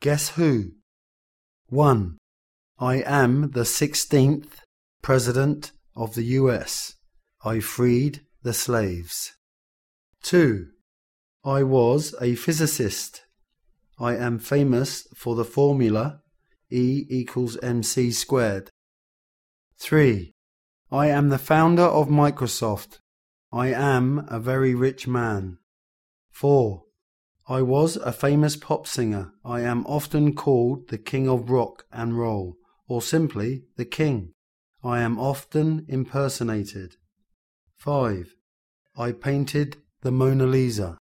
Guess who? 1. I am the 16th President of the US. I freed the slaves. 2. I was a physicist. I am famous for the formula E equals mc squared. 3. I am the founder of Microsoft. I am a very rich man. 4. I was a famous pop singer. I am often called the king of rock and roll, or simply the king. I am often impersonated. 5. I painted the Mona Lisa.